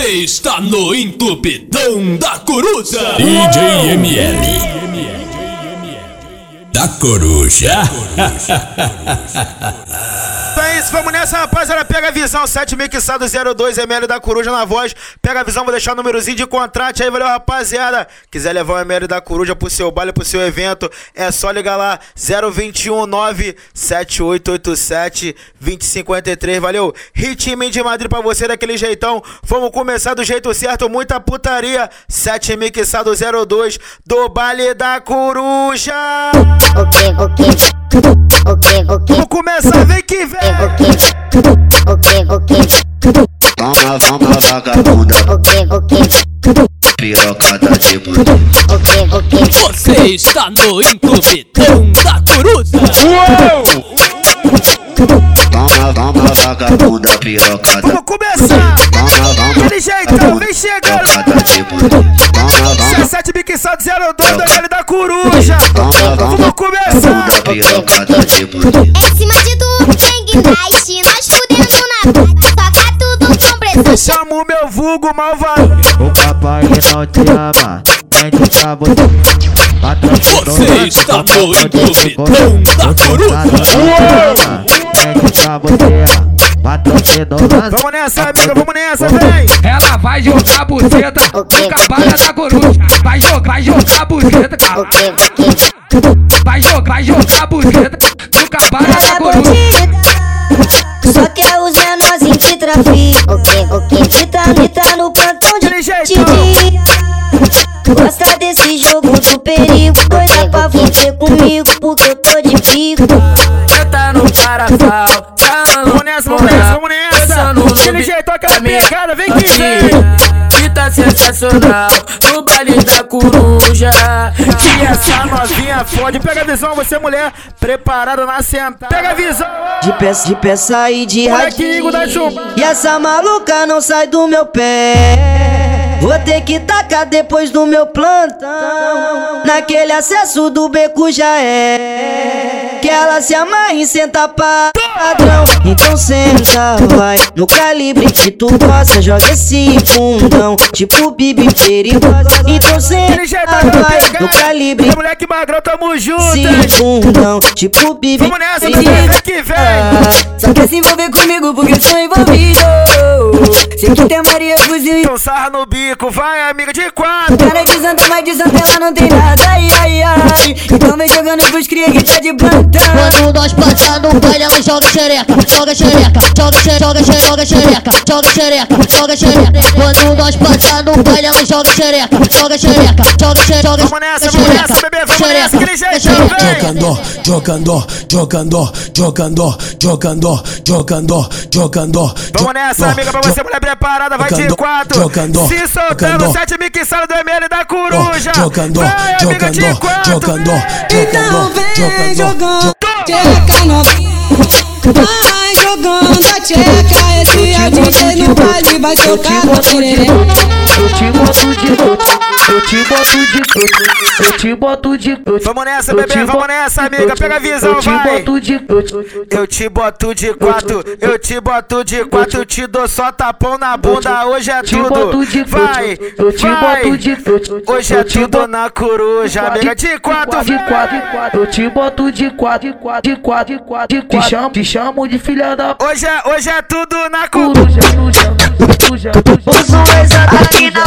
Você está no entupidão da coruja. DJ ML. Da coruja. Então é isso, vamos nessa, rapaziada. Pega a visão, 7 mixado 02 ml da coruja na voz. Pega a visão, vou deixar o númerozinho de contrato aí, valeu, rapaziada. Quiser levar o ml da coruja pro seu baile, pro seu evento, é só ligar lá, 0219 7887 2053, valeu. Ritmo de Madrid pra você daquele jeitão. Vamos começar do jeito certo, muita putaria. 7 mixado 02 do baile da coruja. Ok, ok. Vamos começar, vem que vem. Ok, ok. Toma, toma, vagabunda, pirocada de budu. Ok, ok. Você está no entupidão da coruja. Toma, toma, vagabunda, pirocada. Vamos começar. Toma, toma, Daquele jeitão, vem chegando. pirocada de budu. Toma, toma, 17 biquissado 02 da da coruja. Vamos toma, começar. Pirocada de budu. Em cima de tu, tem guindaste, nós fudendo na praia. Toca tudo com pressão. Chamo meu vulgo malvado. O papai não te ama, mente pra você. Você está no entupidão da coruja. Vamos nessa, amiga, vamos nessa, vem. Ela vai jogar buceta Ok, no cabana da coruja. Vai jogar, vai jogar buceta, cara. Vai jogar, vai jogar buceta no cabana da é coruja. só quer os menorzinhos que trafica. Ok, ok. Fita, fita no plantão de de dia. Gosta desse jogo do perigo. Doida pra fuder comigo, porque eu tô de bico. Senta no carafal, Vamos nessa, vamos nessa, vamos nessa. Jeitão, aquela pegada, vem que vem. Fita sensacional no baile da coruja. Que essa novinha fode. Pega a visão, você mulher, preparada na sentada. Pega a visão. De pé, de pé sair de chuva. E essa maluca não sai do meu pé. Vou ter que tacar depois do meu plantão. Naquele acesso do beco já é. Que ela se amarra em sentar padrão. Então senta, vai. No calibre que tu gosta, joga esse fundão. Tipo bibi perigosa. Então senta, aquela vai. No calibre moleque magrão, tamo junto, esse fundão. Tipo bibi Vamos nessa, que vem. só quer se envolver comigo porque sou envolvido. Sei que tem Maria fuzil e Então sarra no bico, vai amiga de quatro. cara de santa, mas de santa ela não tem nada. Ai, ai, ai. Então vem jogando pros cria que tá de plantão. Quando nós passar no baile, ela joga xereca, joga xereca, joga xereca, joga xereca, joga xereca, joga xereca, joga xereca. Quando nós passar no baile, ela joga xereca, joga xereca, joga xereca, joga Vamos nessa, vamos nessa, bebê, vamos nessa, aquele jeitão, vem. Jogando, jogando, jogando, jogando, jogando, jogando. Vamos nessa, amiga, pra você, mulher preparada, vai de quatro. Se soltando, sete mixado do ML da coruja. Jogando, vai, amiga de jogando, quatro. jogando, vem. jogando, jogando. Tcheca novinha, vai jogando a tcheca. Esse é o DJ no baile, vai tocar no perereca. Eu te boto de eu te boto de eu te boto de Vamos nessa, eu bebê, vamos nessa, amiga, eu pega a visão, Eu te vai. boto de eu te- Eu te boto de quatro, eu te boto de quatro, eu te dou só tapão na bunda, hoje é te boto tudo. de Vai, eu te boto de eu Hoje é eu tudo na coruja, amiga de quatro, de quatro. Eu te boto de quatro, de quatro, de quatro, de quatro. Te chamo, te chamo de filha da. Hoje é, hoje é tudo na coruja. Coruja, coruja, coruja. Uso aqui na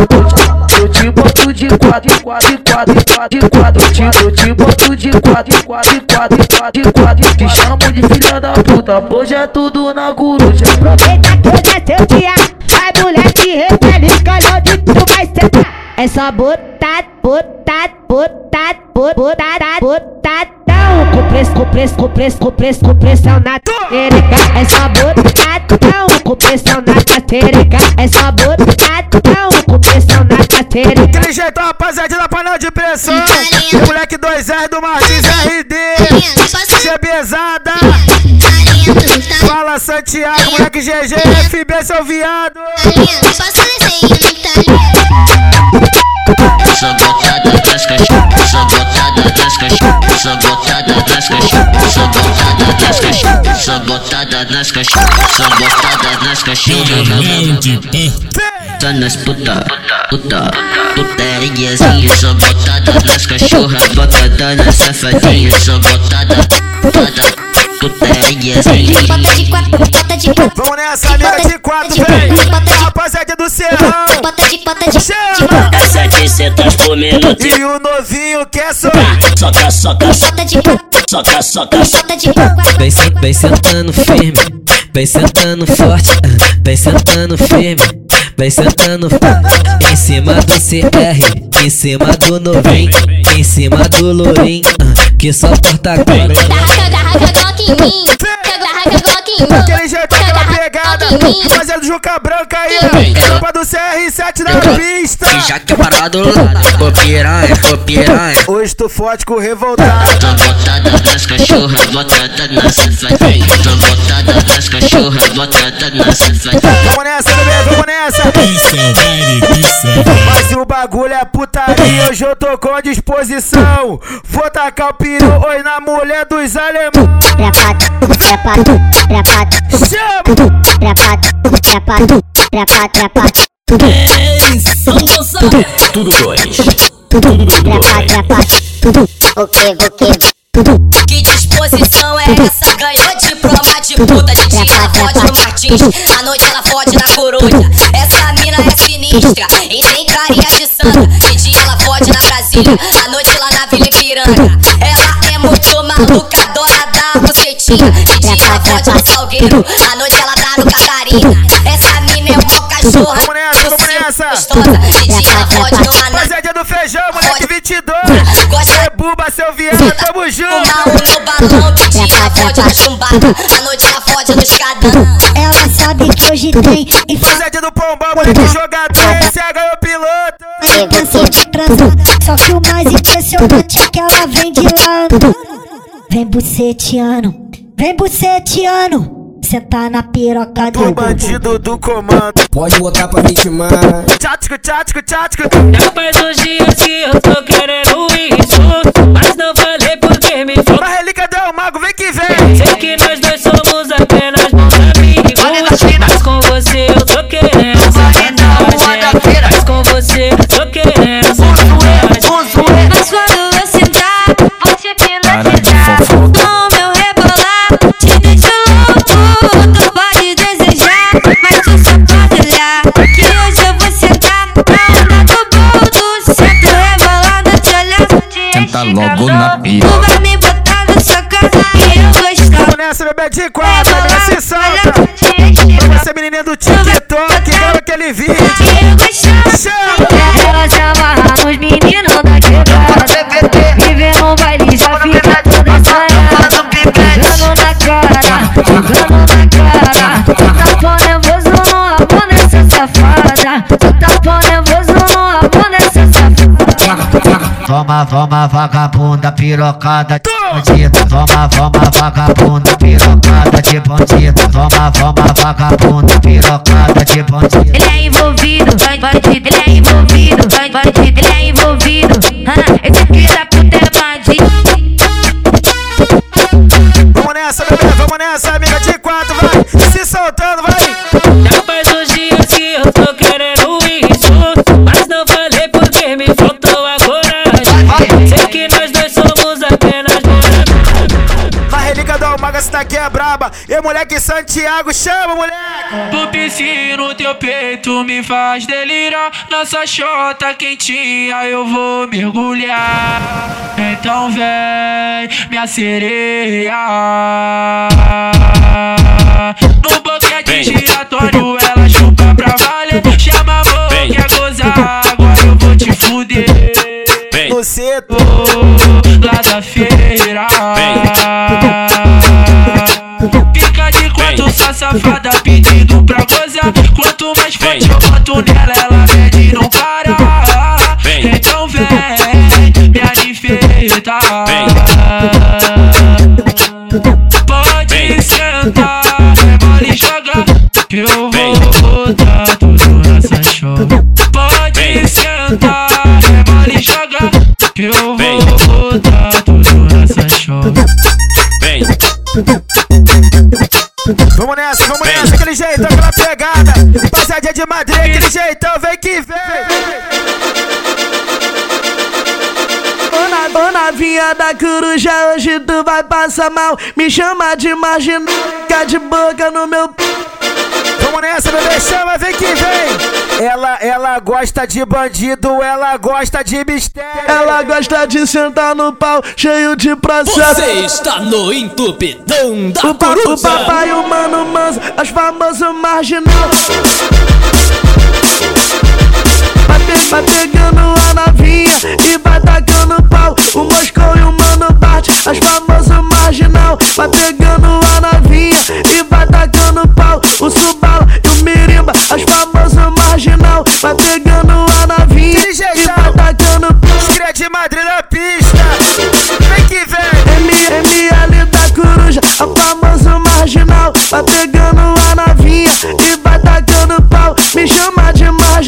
Eu te boto de quatro, de quatro, quatro, quatro, quatro. Eu te, eu te boto de quatro, quatro, quatro, quatro, quatro. Te chamo de filha da puta. Hoje é tudo na coruja. Aproveita que hoje é seu dia, vai moleque, repele, calhou de tu vai sentar. É só botar, botar, botar, botar, botadão. Com preço, com preço, com preço, com preço, com pressão na tereca. É só botadão, com pressão na tereca. É só botadão, Aquele jeito, rapaziada, da panela de pressão. Fica lindo. Moleque 2R do Martins RD. Cê pesada. Fala Santiago, moleque GG, FB, seu viado. Sabotada das cachorras, sabotada das cachorras, sabotada das cachorras, sabotada cachorras, sabotada das cachorras, sabotada das cachorras. Diamante, botada nas puta, puta, putariazinha, só botada nas cachorra, botada nas safadinha, só botada, botada, putariazinha. Bota de quatro, bota de quatro. Vamos nessa, amiga de quatro, vem. Rapaziada do Serrão. Bota de bota de Chama. É 700 por minuto. E o novinho quer só. Soca, soca, bota de soca, soca, bota de. Vem, vem sentando firme, vem sentando forte, ah, vem sentando firme, vem sentando forte. Em cima do CR, em cima do novinho, em cima do lourinho, ah, que só porta agora. Glock em mim. Glock em mim. Aquele jeito, pegada. Rapaziada do Juca Branca aí. Tropa do CR7 na pista. Já que é parado lá, ô piranha, ô piranha. Hoje tô forte com o revoltado. Tô botada nas cachorra, botada na safadinha. Tô botada nas cachorra, botada na safadinha. Vamos nessa, bebê, vamos nessa. Isso é o baile, isso é Mas o bagulho é putaria, hoje eu tô com disposição. Vou tacar o peru hoje na mulher dos alemão. Prepado, prepado, prepado, Chama! Prepado, prepado, prepado, prepado. Tudo dois. Prepado, prepado. Ok, ok. Que disposição é essa? Ganhou diploma de puta de ela fode no Martins. À noite ela fode na coruja. Essa mina é sinistra e tem carinha de santa. De dia ela fode na Brasília, à noite lá na Vila Ipiranga. Ela é muito maluca, dona da bucetinha. De dia ela fode no Salgueiro, à noite ela tá no. Essa mina é mó cachorra, Vamos nessa, vamos nessa. gostosa. De dia ela fode no Aná. Rapaziada do feijão, moleque 22. Gosta Cê buba, seu viado, tamo junto. O meu balão, de dia ela fode na chumbada. À noite ela fode no escadão. Ela sabe que hoje tem Rapaziada do pombão, moleque jogador. Esse é ganhou piloto. intenção de transar. Só que o mais impressionante é que ela vem de lá. Vem buceteando, vem buceteando. Sentar na piroca Do do bandido do comando. Pode botar pra ritmar. Tchático, tchático, tchático. Já faz uns dias que eu tô querendo isso, mas não falei porque me falta. Mas relíquia do mago, vem que vem. Sei que nós logo na pica. Tu vai me botar na sua casa e eu gostar. Vamos nessa, bebê de quatro. Agora se solta. Pra você, menininha do TikTok, grava aquele vídeo. Chama. Toma, toma, vagabunda, pirocada de bandido. Toma, toma, vagabunda, pirocada de bandido. Toma, toma, vagabunda, pirocada de bandido. Ele é envolvido, vai bandido, ele é envolvido, vai bandido, ele é envolvido Ah, Esse filho da puta é bandido Vamos nessa, bebê. Vamos nessa, amiga E moleque Santiago, chama, moleque. Piscina no teu peito me faz delirar. Nossa chota quentinha eu vou mergulhar. Então vem, minha sereia. No boquete giratório ela chupa pra valer. Chama amor, quer gozar, agora eu vou te fuder. No cedo. Safada pedindo pra gozar. Quanto mais forte eu boto nela, ela pede e não para. Então vem, me anifeita. Pode sentar, rebola e joga. Que eu vou botar tudo nessa chova. Pode sentar, rebola e joga. Que eu vou botar tudo nessa chova. Vamos nessa, vamos nessa, aquele jeitão, aquela pegada. Passadinha de Madrid, aquele jeitão, vem que vem. Novinha da coruja, hoje tu vai passar mal. Me chama de marginal, fica de boca no meu. Vamos nessa, bebê, chama, vem que vem. Ela, ela gosta de bandido, ela gosta de mistério. Ela gosta de sentar no pau, cheio de processo. Você está no entupidão da O, pa, o papai, o mano manso, as famosas marginal. Vai, pe- vai pegando a novinha e vai tacando pau. O Moscou e o mano bate, as famosas marginal. Vai pegando a novinha e vai tacando pau. O Subala e o Mirimba, as famosas marginal. Vai pegando a novinha e vai tacando pau. De Madrid na pista. Vem que vem. M- ML da coruja, a famosa marginal. Vai pegando a novinha e vai tacando pau. Me chama de marginal,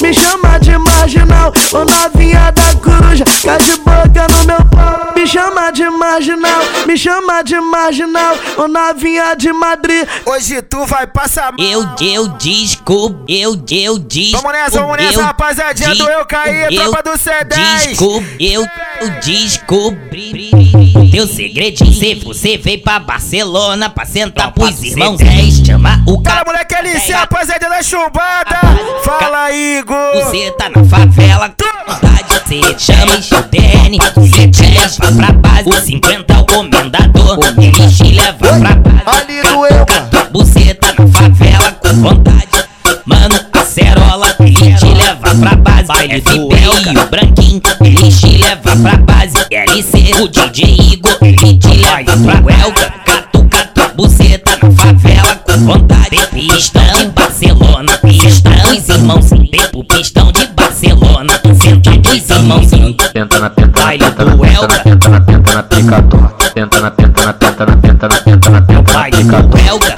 me chama de marginal. Ô novinha da coruja, cai de boca no meu pau. Me chama de marginal, me chama de marginal. Ô novinha de Madrid, Hoje tu vai passar mal. Eu, eu descobri, eu, eu descobri. Vamos nessa, vamos nessa, rapaziadinha do Eu Caí, tropa do C10. Descobri, eu, eu descobri. Teu segredinho, se você veio pra Barcelona pra sentar pros irmãos 10, chama o cara. moleque LC, rapaziada da chumbada. Fala, Igor. Você tá na favela, com vontade Cê chama o DN, cê te leva pra base. O 50 é o comendador, ele te leva pra base. Ali do eu, Tua buceta na favela, com vontade. Mano, pra base. FB e o branquinho, ele te leva pra base. LC, o DJ Igor, ele te leva pra Elga. Catuca tua buceta na favela, com vontade. Pistão de Barcelona, pistão. Os irmãos, tempo, pistão de Barcelona. Senta os irmãos, Tenta na penta na do na Elga. na penta na penta na. Tenta na penta na penta na penta na penta na penta na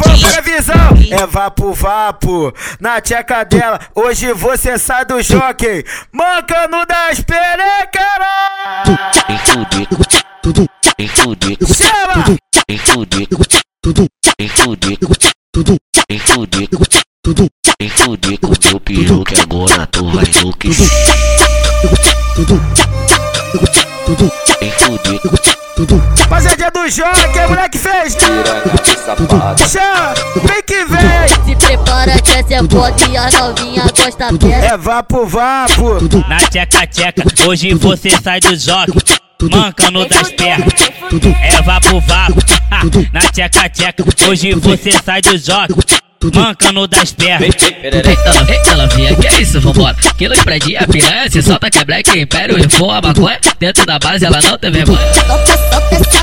vamos. É vapo, vapo, na tcheca dela. Hoje você sai do jockey, mancando das perecaras. Chama! Do jockey, moleque fez. Chama, vem que vem. Se prepara que essa é foda e a novinha gosta dela. É vapo, vapo. Na tcheca tcheca, hoje você sai do jogo. Mancando das pernas, é vapo vapo. Na tcheca tcheca, hoje você sai do jogo. Mancando das pernas. Eita, eita, novinha, que é isso, vambora. Quilo de predinha, piranha, se solta que é black, império, reforma, maconha. Dentro da base ela não tem vergonha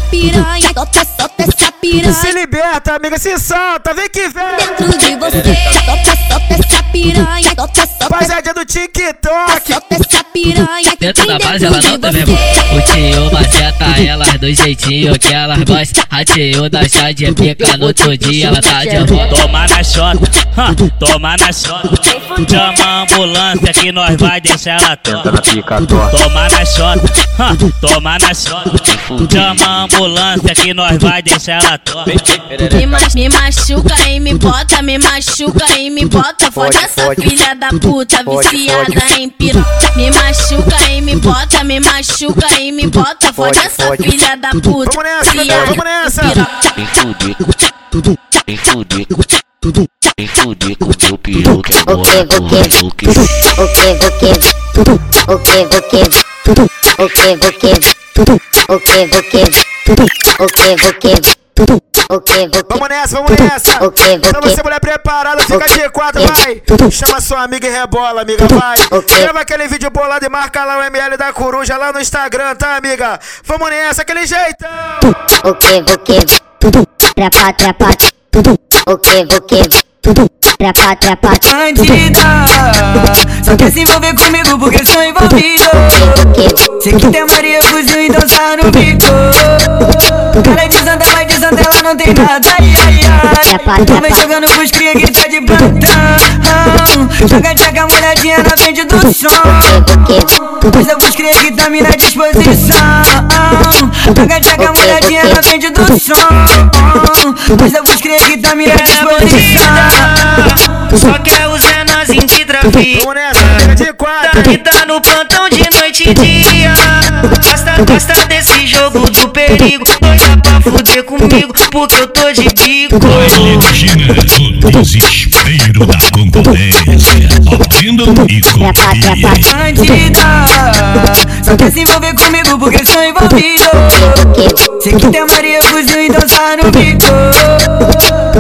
piranha. Sote, sote, sote piranha, Se liberta, amiga, se solta, vem que vem. dentro de você. Solta, solta essa piranha, solta, solta, Rapaziada do TikTok. solta essa piranha Dentro da base ela não tem vergonha. O tio maceta elas do jeitinho que elas gostam. A tio da chá de pica no outro dia ela tá de volta. Toma na chota, hã, toma na chota. Chama a ambulância que nós vai deixar ela Tenta toda. Toma na chota, hã, toma na chota. Chama a ambulância que nós vai deixar ela Me, ma- me machuca e me bota, me machuca e me bota. Foda essa filha da puta, viciada em piroca. Me machuca e me bota, me machuca e me bota. Foda essa filha da puta, Vamos nessa, vamos nessa. em piroca. vem fudido, vem Vamos nessa, vamos nessa. Pra você, mulher preparada, fica de quatro, vai. Chama sua amiga e rebola, amiga, vai. Grava aquele vídeo bolado e marca lá o ML da coruja lá no Instagram, tá, amiga? Vamos nessa, aquele jeitão. O que, o que? Tudo, trapa, trapa. Tudo, o que, o que? Tudo, trapa, trapa. Bandida, só quer se envolver comigo porque sou envolvido. Sei que tem amor e eu fujo, então tá no bico não tem nada, ai, ai, ai. Tô me jogando pros cria que tá de plantão. Joga tchaca molhadinha na frente do som. Mas eu vou cria que tá me na disposição. Joga tchaca molhadinha na frente do som. Mas eu vou cria que tá me na disposição. Só quer os menorzinhos de de quatro. Que tá no plantão de noite e dia. Gosta, gosta desse jogo do perigo. Doida pra fuder comigo, porque eu tô de bico. Imagina o desespero da concorrência. Ouvindo e confia. bandida Só quer se envolver comigo porque sou envolvido Sei que tem Maria fuzil então tá no bico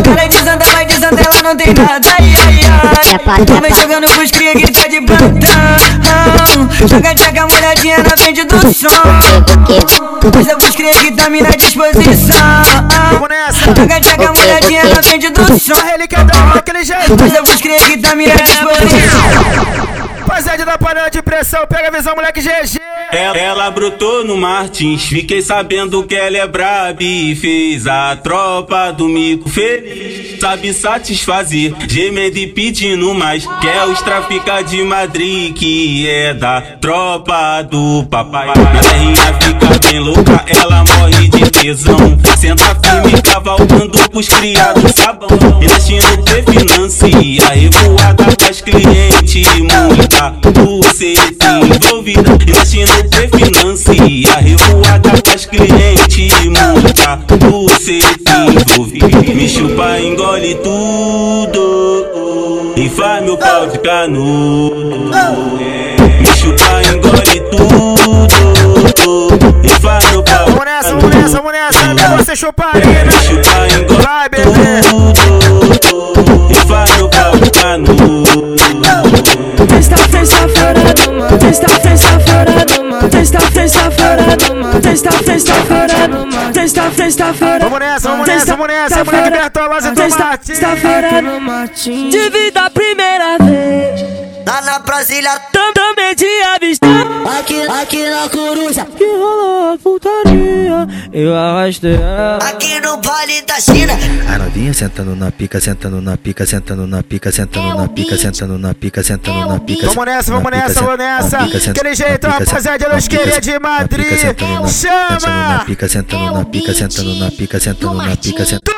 Cara de santa, vai de santa, ela não tem nada, ai, ai, ai Tô me jogando pros cria que tá de plantão Joga tchaca molhadinha na frente do som. Mas eu vou cria que tá me na disposição nessa. Joga tchaca molhadinha na frente do som. Ele quer dar uma aquele jeito. Mas eu vou cria que tá me na disposição Rapaziada da panela de pressão, pega a visão, moleque GG. Ela, ela brotou no Martins, fiquei sabendo que ela é braba e fez a tropa do mico feliz. Sabe satisfazer, gemendo e pedindo mais. Quer os trafica de Madrid, que é da tropa do papai. A terrinha fica bem louca, ela morre de tesão. Senta firme, cavalgando pros criados sabão. Investindo ter financia, revoada pras clientes, muita buceta envolvida. Investindo ter financia, revoada pras clientes, muita buceta envolvida. Me chupa, engole tudo e faz meu pau de canudo. Me chupa, engole tudo e faz meu pau Vamos nessa, vamos nessa, vamos nessa. Pra você chupar aí, né? Me chupa, engole Vai, bebê. tudo e faz meu pau de canudo. Testa, testa fora do mar. Testa, testa fora do mar. Testa, testa fora do mar. Testa, testa fora. Vamos nessa, vamos nessa, vamos nessa. Moleque Bertolazzi do Testa, Martins. testa fora do Martins. De vida a primeira vez. Lá na Brasília, Tam- Também te avistar. aqui, aqui na coruja, Que rolou a putaria. Eu arrastei ela. aqui no baile da China. A novinha sentando na pica, sentando na pica, sentando na pica, sentando na pica, sentando na pica, sentando na pica. Vamos nessa, vamos nessa, vamos nessa. Aquele jeito, rapaziada, dos queria de Madrid. Sentando Chama! na pica, sentando na pica, sentando na pica, sentando na pica, sentando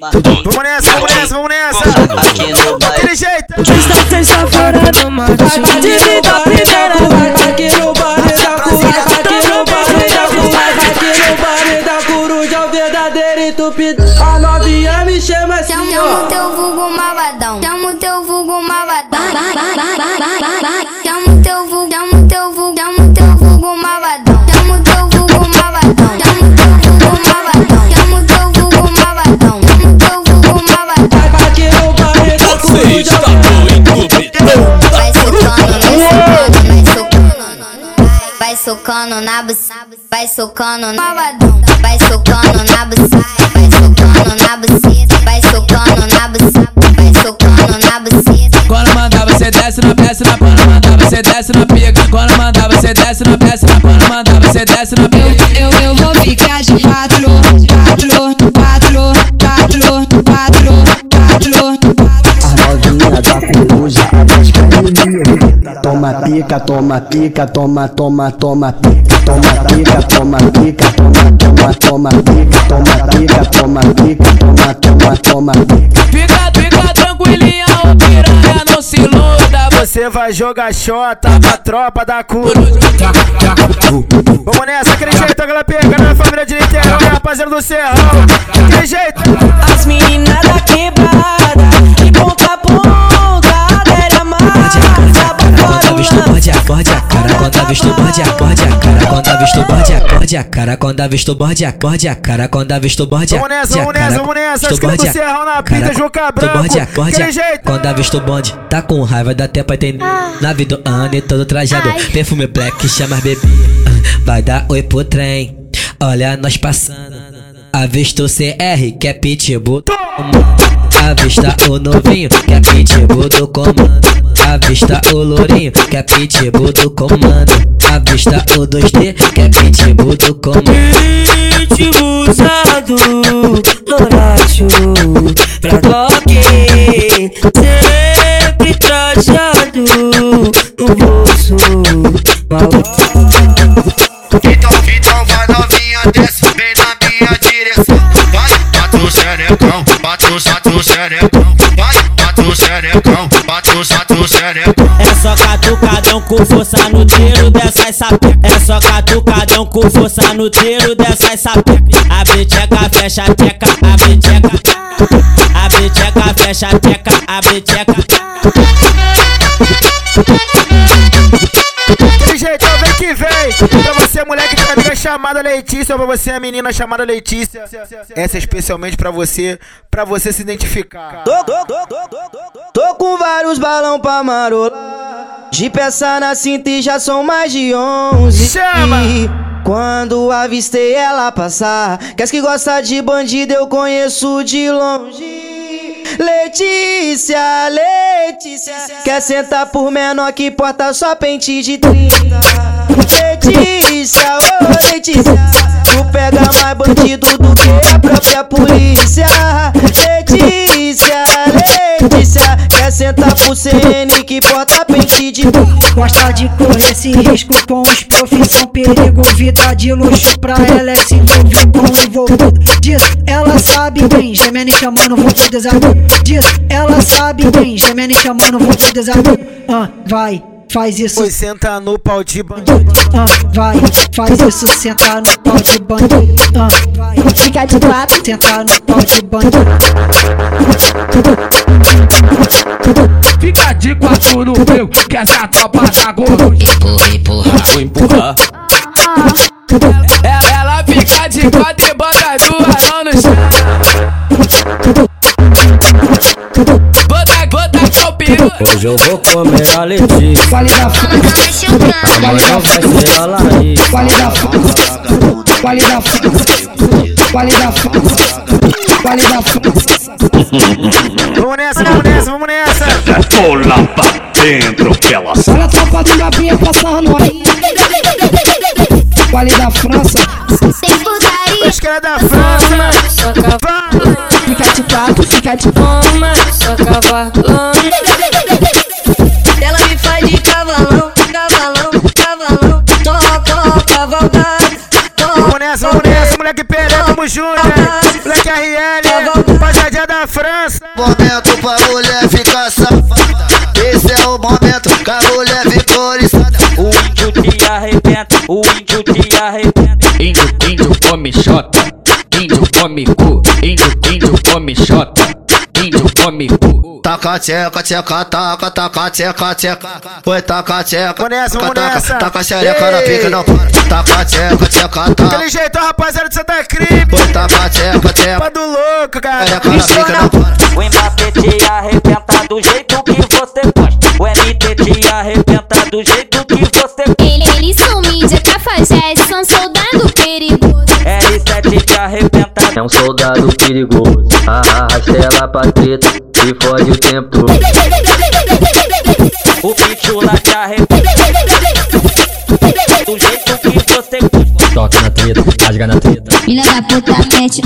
Vamos nessa, vamos nessa, vamos nessa. Aquele jeito. Testa fora do Martins. De vida primeira vez. Aqui no baile da coruja. Aqui no baile da coruja. Aqui no baile da coruja. É o verdadeiro entupido. A novinha me chama assim, Chama o ó. teu vulgo malvadão. Socando na buceta, vai socando na malvadão, vai socando na buceta, vai socando na buceta, vai socando na buceta, vai socando na buceta. Quando mandar você desce na peça na quando mandar você desce na pica. Quando mandar você desce na peça na quando mandar você desce na pica. Eu, eu vou ficar de quatro, quatro, quatro, Toma pica, toma pica, toma, toma, toma pica. Toma pica, toma pica, toma, toma, toma pica. Toma pica, toma pica, toma, toma, toma pica. Fica, fica tranquilinha, ô piranha, não se iluda. Você vai jogar xota pra tropa da coruja. Vamos nessa, aquele jeito, aquela pega na família de Niterói, rapaziada do Serrão. Aquele jeito. As meninas da quebrada. De ponta a ponta. Adere a massa. Quando a morde, acorde a cara. Quando a avisto morde a morde a cara quando avisto morde a morde a cara quando avisto morde a morde a cara quando avisto morde a Vamos nessa, morde a vamos nessa, cara vamos nessa. tu Esquema do morde a Serrão na cara, pita, Juca tu Branco. morde a morde a jeito. quando avisto bonde tá com raiva dá tempo pra entender na vida do ano e todo trajado perfume black chama as bebê Ah, vai dar oi pro trem olha nós passando avisto o CR que é pitbull Avista o novinho, que é pitbull do comando. Avista o lourinho, que é pitbull do comando. Avista o 2D, que é pitbull do comando. Ritmo usado, Loracho, pra toque Sempre trajado no bolso Então, então vai novinha, desce bem na minha direção. Vai, bate o xerecão, bate o bate o xerecão. Vai, bate o xerecão, bate o bate o xerecão. É só catucadão com força no tiro dessas sapecas. É só catucadão com força no tiro dessas sapecas. Abre tcheca, fecha tcheca, abre tcheca. Abre tcheca, fecha tcheca, abre tcheca. Que vem. Pra você, mulher que tem amiga chamada Letícia, pra você, a menina chamada Letícia. Essa é especialmente pra você, pra você se identificar. Tô, tô, tô, tô, tô, tô, tô com vários balão pra marolar. De peça na cinta e já são mais de 11. Chama! E quando avistei ela passar, quer que gosta de bandido eu conheço de longe. Letícia, Letícia, quer sentar por menor que porta só pente de 30. Letícia, ô Letícia, tu pega mais bandido do que a própria polícia. Letícia, Letícia, quer sentar por CN que porta 30. Gosta de correr esse risco com os profissão perigo Vida de luxo pra ela é se envolver com o envolvido. Diz, ela sabe bem, gemendo e chamando, vou pro desafio Diz, ela sabe bem, gemendo e chamando, vou pro desafio Ah, vai, faz isso. Pois senta no pau de bandido. Ah, vai, faz isso, senta no pau de bandido. Ah, vai, fica de quatro, senta no pau de bandido Quatro no meu, que essa tropa tá gordo. Empurra, empurra, vou empurrar. Ela, ela fica de quatro e bota duas mãos no chão. Bota, bota o peru. Hoje eu vou comer a Letícia. Amanhã vai ser a Laís. Vale da Vale da Vale da Vale da Vamos nessa, vamos nessa, vamos nessa. Lá pra dentro, que ela Olha a tropa do Gabinha passando aí Vale da França Os caras da França. Fica de quatro, fica de Toma, só cavalão. Ela me faz de cavalão, cavalão, cavalão. Toca, cavalgada. Vamos nessa, vamos nessa, moleque Pelé, tamo junto? Moleque RL, rapaziada da França. Momento pra mulher ficar arrebenta, o índio te arrebenta. Índio, índio come xota, índio come cu, índio, índio come xota, come. Taca tcheca, tcheca, taca, taca tcheca, tcheca. Foi taca tcheca. Vamos nessa, vamos taca, nessa. Taca xereca na pica, não para. Taca tcheca, tcheca, taca. Aquele jeitão, rapaziada de Santa Cruz. Foi taca tcheca, tcheca. Pá do louco, cara. Xereca na pica, não para. O Mbappé te arrebenta do jeito que você gosta. O MT te arrebenta do jeito que você gosta. Ele, eles são mídia, cafajeste, são soldado perigoso. R7 te arrebenta. É um soldado perigoso. Arrasta ela pra treta e fode o tempo todo. O Pichula te arrebenta. Do jeito que você. Toca na treta, rasga na treta. Filha da puta mete,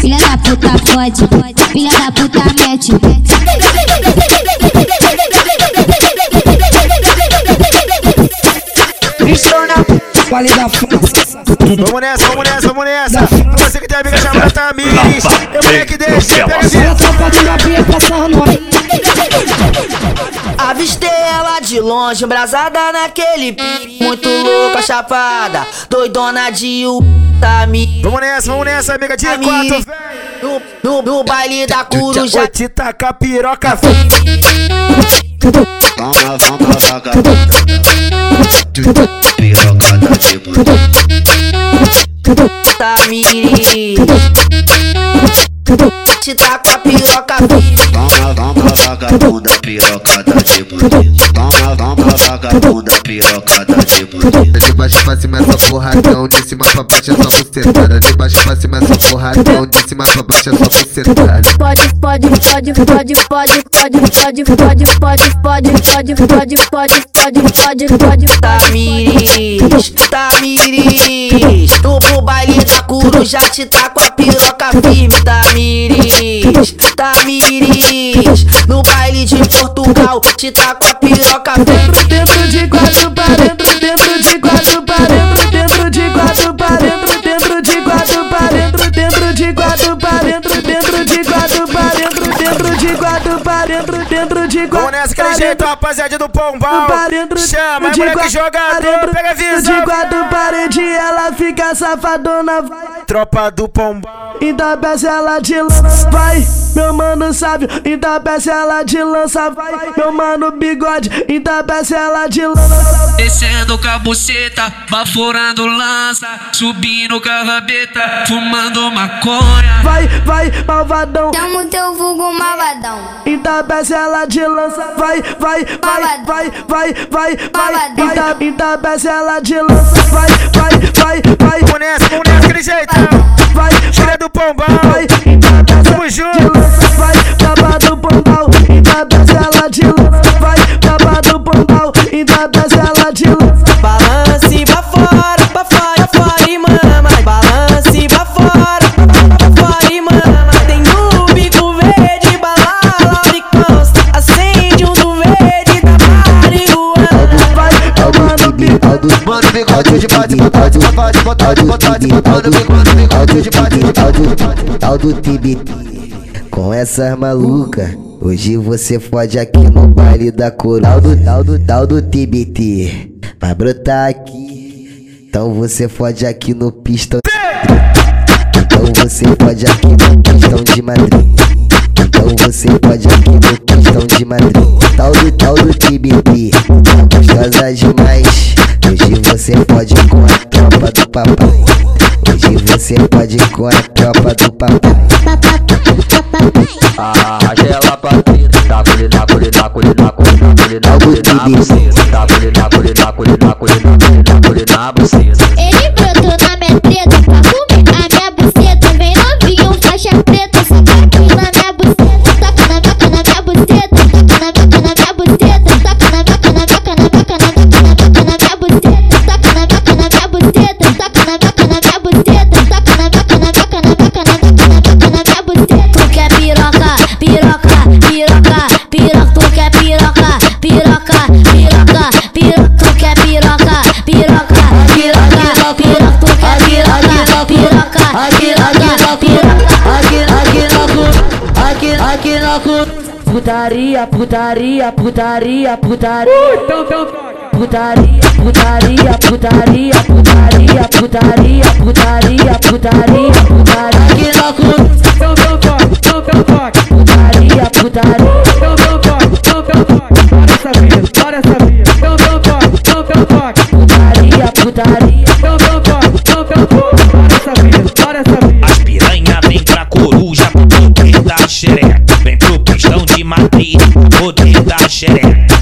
filha da puta fode, filha da puta mete. Vale da França Vamos nessa, vamos nessa, vamos nessa. Pra você que tem amiga chamada Tamiris. Eu moleque deixa, pega Olha a tropa do Gabinha passando aí Avistei ela de longe, embrasada naquele pique. Muito louca, chapada, doidona de u. Tá me. Vamos nessa, vamos nessa, amiga de quatro, velho. No, no, no baile da coruja. Vou te tacar piroca. Toma, toma, vagabunda. Pirocada de bunda. Tamiri. Te tá a piroca Toma, toma, vagabunda. Pirocada de bunda. Toma, toma, vagabunda. Pirocada de bunda. De baixo pra cima essa porradão, de cima pra baixo é só bucetada. De baixo pra cima essa porradão, de cima pra baixo é só bucetada. Pode, pode, pode, pode, pode, pode, pode, pode, pode, pode, pode, pode, pode, pode, pode, pode, Tamiris, Tamiris No pro baile da coruja te tá com a piroca firme Tamiris, Tamiris No baile de Portugal. Te tá com a piroca firme Dentro de de quatro. Vamos nessa, aquele jeito, rapaziada do Pombal. Chama, aí, moleque jogador, pega a visão. De quatro parede ela fica safadona. Tropa do Pombal. Ainda peça ela de lança, vai, meu mano sábio. Ainda peça ela de lança, vai, meu mano bigode. Ainda peça ela de lança. Descendo com a buceta, baforando lança, subindo com a rabeta, fumando maconha. Vai, vai, malvadão. Chama o teu vulgo malvadão. Ainda peça ela de lança, vai, vai, vai, vai, vai, vai, vai. Ainda, ainda peça ela de lança, vai, vai, vai, vai. Vamos nessa, vamos nessa, aquele jeito. Vai, Tira do Pombal. vai, Tamo junto. vai, baba do pombal, ainda peça ela bigode de bate, botade, botade, botade, botade, mano, bigode de bate, botade. Tal do TBT com essas maluca. Hoje você fode aqui no baile da coroa. Tal do, tal do, tal do TBT vai brotar aqui. Então você fode aqui no pistão. Então você pode aqui no pistão de Madrid. Então você pode aqui no pistão de Madrid. Tal do, tal do TBT tá gostosa demais. Hoje você pode com a tropa do papai. Hoje você pode com a tropa do papai. Arrasta ela pra treta, taco-lhe, taco-lhe, taco-lhe, taco-lhe, taco-lhe, taco-lhe na buceta. Taco-lhe, taco-lhe, taco-lhe, taco-lhe, taco-lhe, taco-lhe na buceta. Ele minha aqui na cu Putaria, putaria, putaria, putaria Putaria, putaria, putaria, putaria, putaria, putaria, putaria, putaria Aqui na cu Então, então, toque, então, então, toque. Putaria, putaria Então, então, toque, então, então, toque. Bora essa vida, bora essa vida. Então, então, toque, então, então, toque. Putaria, putaria matriz, poder da xereca.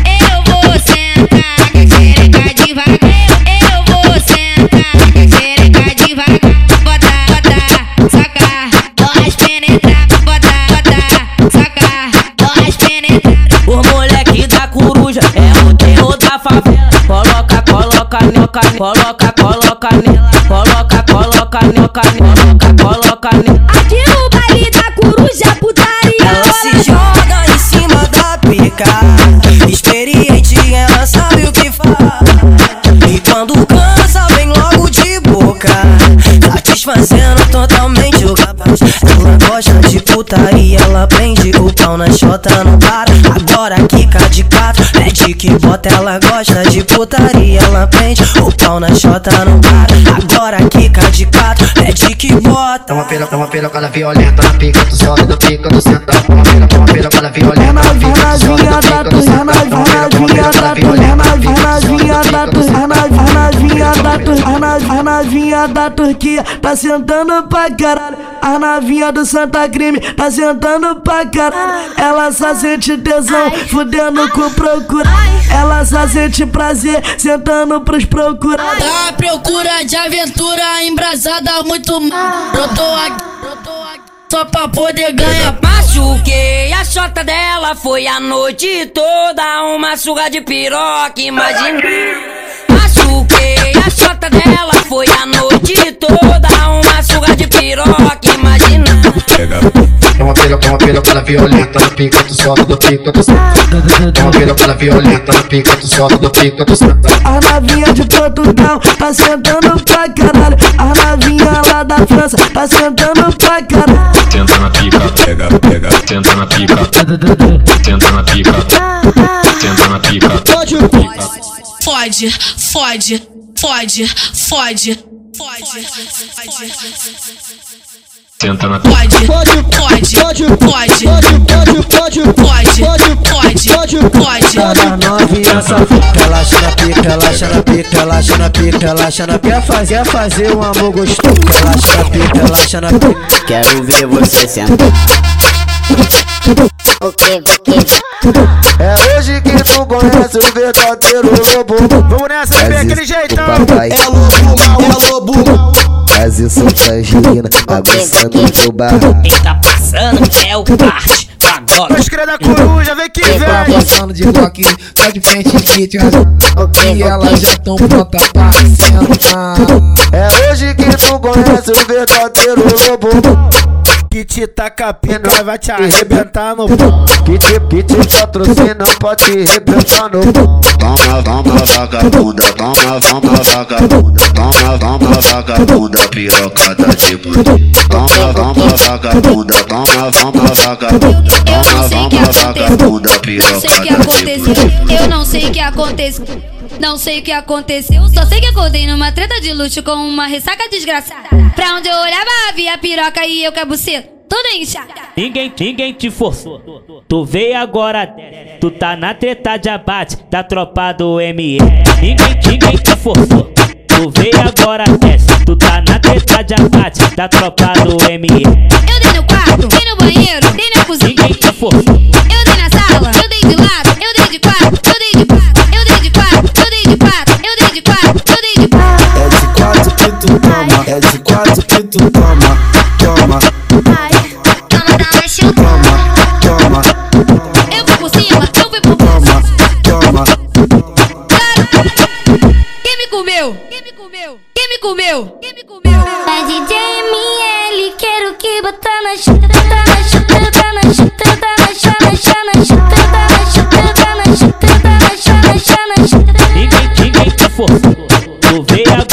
Prende o pau na chota não para, agora quica de quatro. Pede que bota, ela gosta de putaria, ela prende. O pau na chota não para, agora quica de quatro. Pede que bota. Toma pela, toma pela, cada violenta na pica, tu sobe do pica, tu senta. Toma pela, toma pela, cada violenta na pica, tu sobe do pica, tu senta. Toma pela, toma pela, cada violenta A navinha da Turquia tá sentando pra caralho. A navinha do Santa Crime tá sentando pra caralho. Ela só sente tesão, fudendo com procura. Ela só sente prazer, sentando pros procurar. Tá à procura de aventura embrasada muito mal. Eu tô aqui, eu tô aqui só pra poder ganhar. Machuquei a chota dela, foi a noite toda uma surra de piroca, imagina. A chota dela, foi a noite toda uma surra de piroca, imagina. Toma pela, toma pela, cada violenta na pica, tu sobe do pica, tu senta. Toma pela, cada violenta na pica, tu sobe do pica, tu senta. A navinha de Portugal tá sentando pra caralho. A navinha lá da França tá sentando pra caralho. Tenta na pica, pega, pega, tenta na pica, tenta na pica, tenta na pica. Fode, fode, fode, fode, fode, fode. Tenta na Pode, pode, pode, pode, pode, pode, pode, pode, pode. Cada novinha safada, relaxa na pica, relaxa na pica, relaxa na pica, relaxa na pica. Fazer, fazer um amor gostoso, relaxa na pica, relaxa na pica. Quero ver você sentar. O que, o que? É hoje que tu conhece o verdadeiro lobo. Vamos nessa, bem aquele jeitão. papai. É lobo mal, é lobo. Faz isso pra Angelina, abraçando teu barraco. Quem tá passando é o parte. Os cria da coruja, vem que vem. Passando de rock, tá de frente que te. E elas já tão prontas pra sentar. É hoje que tu conhece o verdadeiro lobo. Que te taca pica, vai te arrebentar no pão. Que te, que te patrocina, pode te arrebentar no pão. Toma, toma vagabunda, toma, toma vagabunda, toma, toma vagabunda, pirocada de budi. Toma, toma vagabunda, toma, toma vagabunda, toma, toma vagabunda, Não sei o que de aconteceu, eu não sei o que aconteceu. Não sei o que aconteceu, só sei que acordei numa treta de luxo com uma ressaca desgraçada. Pra onde eu olhava havia piroca e eu cabuceta, toda inchada. Ninguém, ninguém te forçou. Tu veio agora, tu tá na treta de abate da tropa do ME. Ninguém, ninguém te forçou. Tu veio agora, desce. Tu tá na treta de abate da tropa do ME. Eu dei no quarto, dei no banheiro, dei na cozinha. Ninguém te forçou. Eu dei na sala, eu dei de lado, eu dei de quatro, eu dei de quatro, eu dei de quatro, eu dei de quatro, eu dei de quatro, eu dei de quatro. É de quatro que tu toma, é de quatro que tu toma,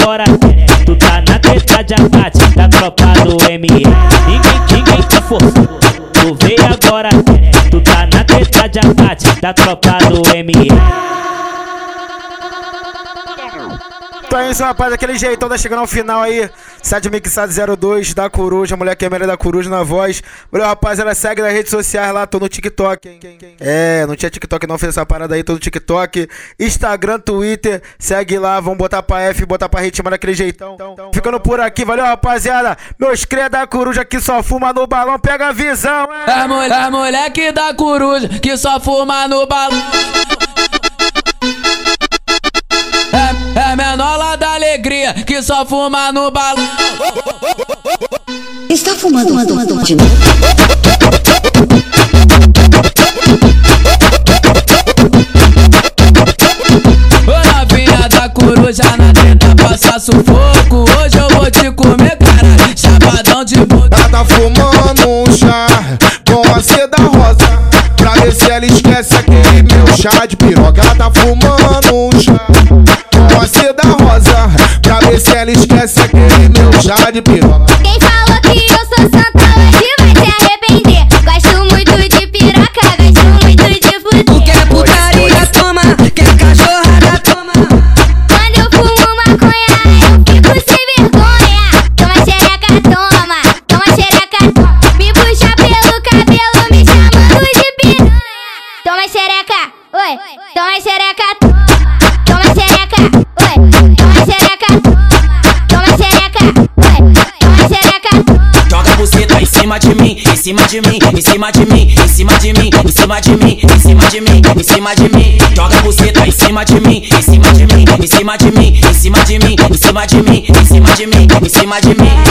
veio agora, tu tá na treta de abate da tropa do ME. Ninguém, ninguém te forçou. Tu veio agora, tu tá na treta de abate da tropa do ME. Então é isso, rapaz, aquele jeitão tá chegando ao final aí. Sete Mixado 02 da Coruja, mulher que é da Coruja na voz. Valeu, rapaziada, segue nas redes sociais lá, tô no TikTok? É, não tinha TikTok não, fez essa parada aí, tô no TikTok, Instagram, Twitter, segue lá, vamos botar pra F, botar pra ritmar daquele jeitão. Ficando por aqui, valeu, rapaziada. Meus cria da Coruja que só fuma no balão, pega a visão, hein? As mulher, as moleque da coruja que só fuma no balão. Alegria que só fuma no balão. Está fumando, fumando, fumando de novo? Novinha da coruja na tenta passa sufoco. Hoje eu vou te comer, caralho. Chapadão de bunda. Ela tá fumando um chá com a seda rosa Pra ver se ela esquece aquele meu chá de piroca Ela tá Ver se ela esquece aquele meu chá de piroca de mim, em cima de mim, em cima de mim, em cima de mim, em cima de mim, em cima de mim. Joga buceta em cima de mim, em cima de mim, em cima de mim, em cima de mim, em cima de mim, em cima de mim, em cima de mim.